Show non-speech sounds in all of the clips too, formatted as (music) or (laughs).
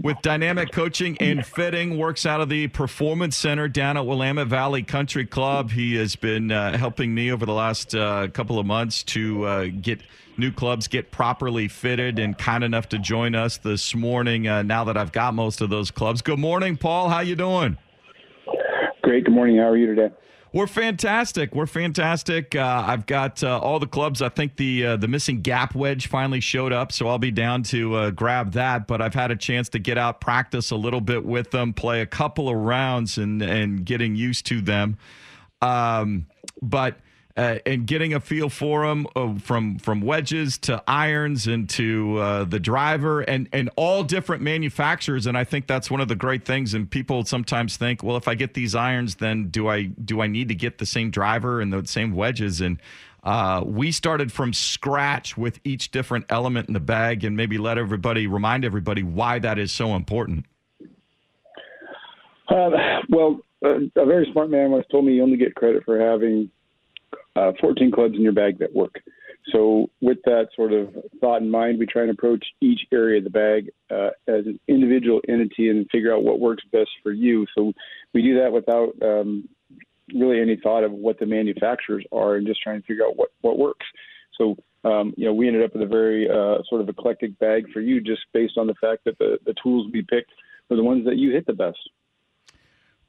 with Dynamic Coaching and Fitting works out of the Performance Center down at Willamette Valley Country Club. He has been uh, helping me over the last uh, couple of months to uh, get new clubs get properly fitted and kind enough to join us this morning uh, now that I've got most of those clubs. Good morning, Paul. How you doing? Great. Good morning. How are you today? We're fantastic. We're fantastic. Uh, I've got uh, all the clubs. I think the uh, the missing gap wedge finally showed up, so I'll be down to uh, grab that. But I've had a chance to get out, practice a little bit with them, play a couple of rounds, and and getting used to them. Um, but uh, and getting a feel for them uh, from from wedges to irons and to uh, the driver and and all different manufacturers. And I think that's one of the great things. And people sometimes think well if I get these irons then do I do I need to get the same driver and the same wedges? And uh, we started from scratch with each different element in the bag and maybe let everybody remind everybody why that is so important. Uh, well, a very smart man once told me you only get credit for having uh, 14 clubs in your bag that work. So, with that sort of thought in mind, we try and approach each area of the bag uh, as an individual entity and figure out what works best for you. So, we do that without um, really any thought of what the manufacturers are and just trying to figure out what, what works. So, um, you know, we ended up with a very uh, sort of eclectic bag for you just based on the fact that the, the tools we picked were the ones that you hit the best.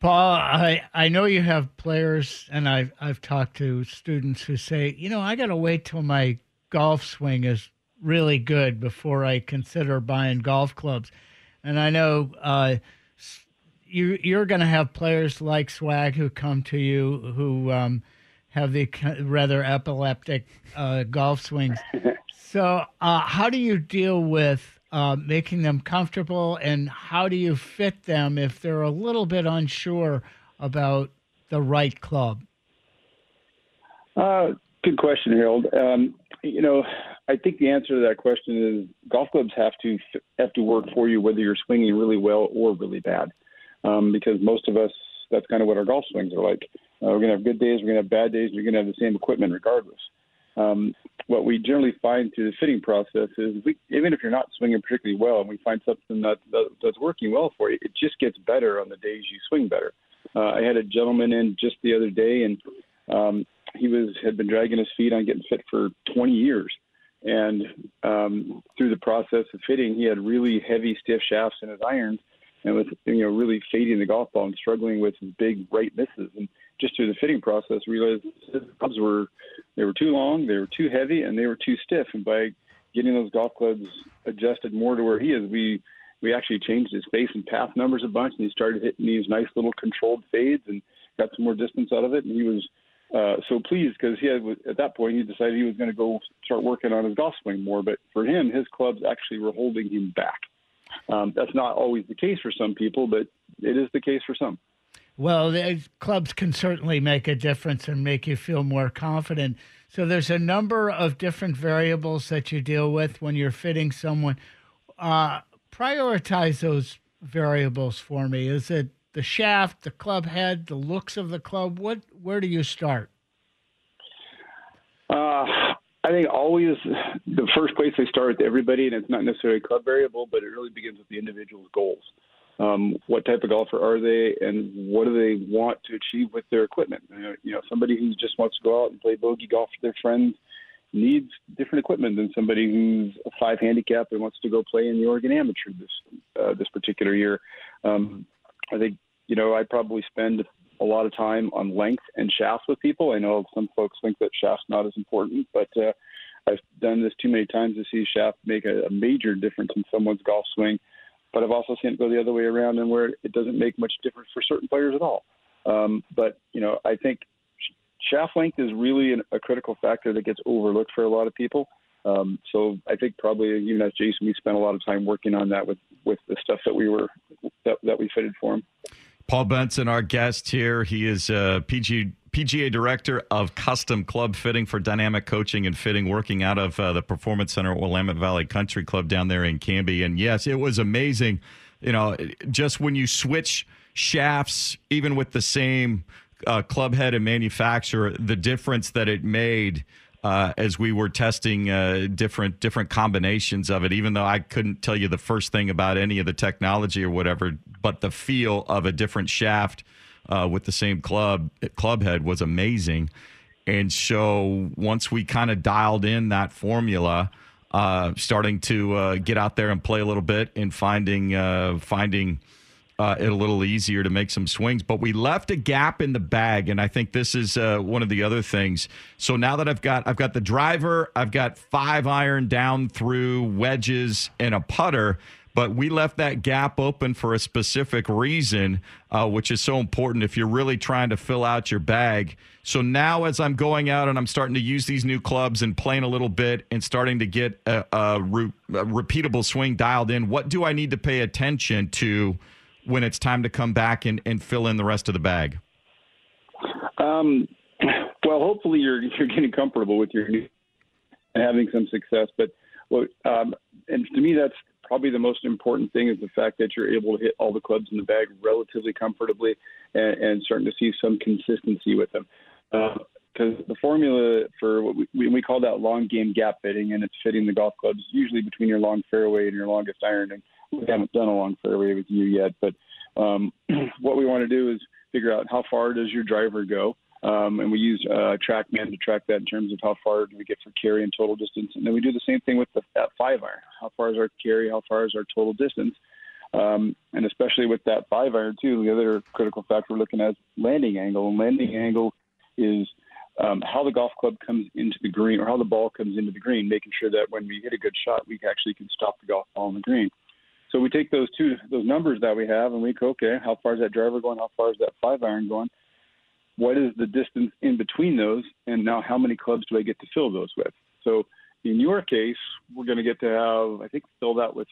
Paul, I, I know you have players, and I've I've talked to students who say, you know, I got to wait till my golf swing is really good before I consider buying golf clubs. And I know uh, you you're going to have players like Swag who come to you who um, have the rather epileptic uh, golf swings. (laughs) So, uh, how do you deal with uh, making them comfortable, and how do you fit them if they're a little bit unsure about the right club? Uh, good question, Harold. Um, you know, I think the answer to that question is golf clubs have to have to work for you whether you're swinging really well or really bad, um, because most of us that's kind of what our golf swings are like. Uh, we're to have good days, we're to have bad days, and you're to have the same equipment regardless. Um, what we generally find through the fitting process is we, even if you're not swinging particularly well and we find something that, that that's working well for you, it just gets better on the days you swing better. Uh, I had a gentleman in just the other day, and um, he was had been dragging his feet on getting fit for 20 years, and um, through the process of fitting, he had really heavy, stiff shafts in his irons, and was you know really fading the golf ball and struggling with big right misses. And just through the fitting process, realized his clubs were they were too long, they were too heavy, and they were too stiff. And by getting those golf clubs adjusted more to where he is, we we actually changed his face and path numbers a bunch, and he started hitting these nice little controlled fades and got some more distance out of it. And he was uh, so pleased because he had at that point he decided he was going to go start working on his golf swing more. But for him, his clubs actually were holding him back. Um, that's not always the case for some people, but it is the case for some. Well, the clubs can certainly make a difference and make you feel more confident. So there's a number of different variables that you deal with when you're fitting someone. Uh, prioritize those variables for me. Is it the shaft, the club head, the looks of the club? What? Where do you start? Uh, I think always the first place they start with everybody, and it's not necessarily a club variable, but it really begins with the individual's goals. Um, what type of golfer are they, and what do they want to achieve with their equipment? You know, somebody who just wants to go out and play bogey golf with their friends needs different equipment than somebody who's a five handicap and wants to go play in the Oregon Amateur this uh, this particular year. Um, I think you know I probably spend a lot of time on length and shafts with people. I know some folks think that shaft's not as important, but uh, I've done this too many times to see shaft make a, a major difference in someone's golf swing. But I've also seen it go the other way around, and where it doesn't make much difference for certain players at all. Um, but you know, I think shaft length is really an, a critical factor that gets overlooked for a lot of people. Um, so I think probably even as Jason, we spent a lot of time working on that with with the stuff that we were that, that we fitted for him. Paul Benson, our guest here, he is a PG, PGA director of custom club fitting for dynamic coaching and fitting, working out of uh, the Performance Center at Willamette Valley Country Club down there in Canby. And yes, it was amazing. You know, just when you switch shafts, even with the same uh, club head and manufacturer, the difference that it made uh, as we were testing uh, different different combinations of it. Even though I couldn't tell you the first thing about any of the technology or whatever, but the feel of a different shaft uh, with the same club club head was amazing. And so once we kind of dialed in that formula, uh, starting to uh, get out there and play a little bit and finding finding uh, it a little easier to make some swings. But we left a gap in the bag, and I think this is uh, one of the other things. So now that I've got I've got the driver, I've got five iron down through wedges and a putter. But we left that gap open for a specific reason, uh, which is so important if you're really trying to fill out your bag. So now, as I'm going out and I'm starting to use these new clubs and playing a little bit and starting to get a, a, re- a repeatable swing dialed in, what do I need to pay attention to? When it's time to come back and, and fill in the rest of the bag? Um, (clears throat) well, hopefully you're you're getting comfortable with your new and having some success. But what um, and to me that's probably the most important thing is the fact that you're able to hit all the clubs in the bag relatively comfortably and, and starting to see some consistency with them. Because uh, the formula for what we, we call that long game gap fitting, and it's fitting the golf clubs usually between your long fairway and your longest iron. And we haven't done a long fairway with you yet, but um, (clears throat) what we want to do is figure out how far does your driver go. Um, and we use uh, TrackMan to track that in terms of how far do we get for carry and total distance. And then we do the same thing with the that five iron. How far is our carry? How far is our total distance? Um, and especially with that five iron too, the other critical factor we're looking at is landing angle. And landing angle is um, how the golf club comes into the green or how the ball comes into the green, making sure that when we hit a good shot, we actually can stop the golf ball in the green. So we take those two those numbers that we have and we go, okay, how far is that driver going? How far is that five iron going? What is the distance in between those? And now how many clubs do I get to fill those with? So in your case, we're going to get to have, I think, fill that with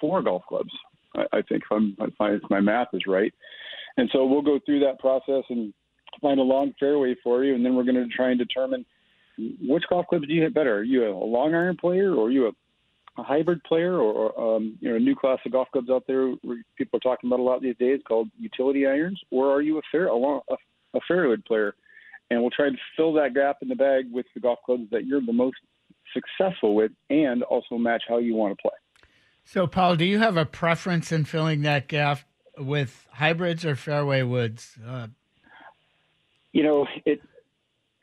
four golf clubs. I, I think if, I'm, if my math is right. And so we'll go through that process and find a long fairway for you, and then we're going to try and determine which golf clubs do you hit better. Are you a long iron player, or are you a a hybrid player or um, you know a new class of golf clubs out there people are talking about a lot these days called utility irons? Or are you a fair a, long, a, a fairwood player? And we'll try to fill that gap in the bag with the golf clubs that you're the most successful with and also match how you want to play. So paul do you have a preference in filling that gap with hybrids or fairway woods? Uh, you know it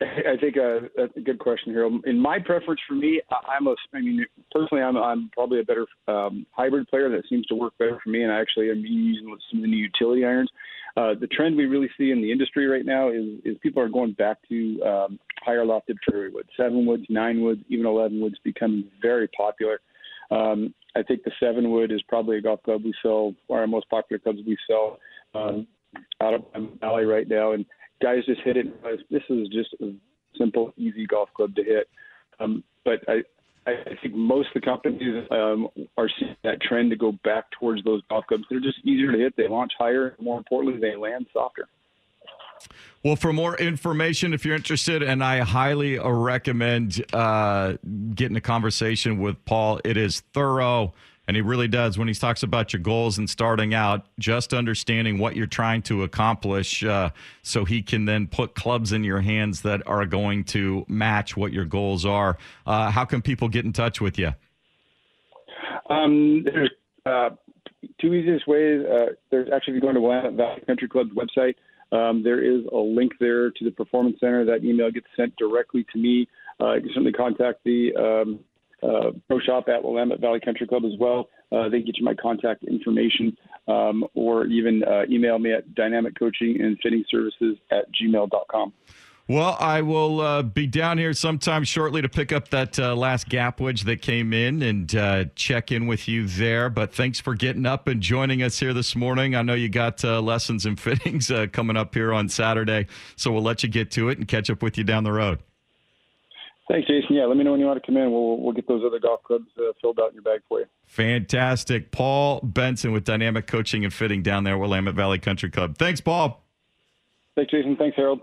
I think uh, that's a good question here. In my preference for me, I'm a. I mean, personally, I'm I'm probably a better um, hybrid player that seems to work better for me, and I actually am using some of the new utility irons. Uh, the trend we really see in the industry right now is is people are going back to um, higher lofted fairway woods, seven woods, nine woods, even eleven woods, becoming very popular. Um, I think the seven wood is probably a golf club we sell, one of our most popular clubs we sell um, out of Valley right now, and guys just hit it. This is just a simple, easy golf club to hit. Um, but I, I think most of the companies um, are seeing that trend to go back towards those golf clubs. They're just easier to hit. They launch higher. More importantly, they land softer. Well, for more information, if you're interested, and I highly recommend uh, getting a conversation with Paul, it is thorough. And he really does when he talks about your goals and starting out, just understanding what you're trying to accomplish uh, so he can then put clubs in your hands that are going to match what your goals are. Uh, how can people get in touch with you? Um, there's uh, two easiest ways. Uh, there's actually, if you go to Willamette Valley Country Club's website, um, there is a link there to the Performance Center. That email gets sent directly to me. Uh, you can certainly contact the um, uh, pro shop at Willamette Valley Country Club as well. Uh, they get you my contact information um, or even uh, email me at dynamic coaching and fitting services at gmail.com. Well, I will uh, be down here sometime shortly to pick up that uh, last gap wedge that came in and uh, check in with you there. But thanks for getting up and joining us here this morning. I know you got uh, lessons and (laughs) fittings uh, coming up here on Saturday, so we'll let you get to it and catch up with you down the road. Thanks, Jason. Yeah, let me know when you want to come in. We'll we'll get those other golf clubs uh, filled out in your bag for you. Fantastic, Paul Benson with Dynamic Coaching and Fitting down there, Willamette Valley Country Club. Thanks, Paul. Thanks, Jason. Thanks, Harold.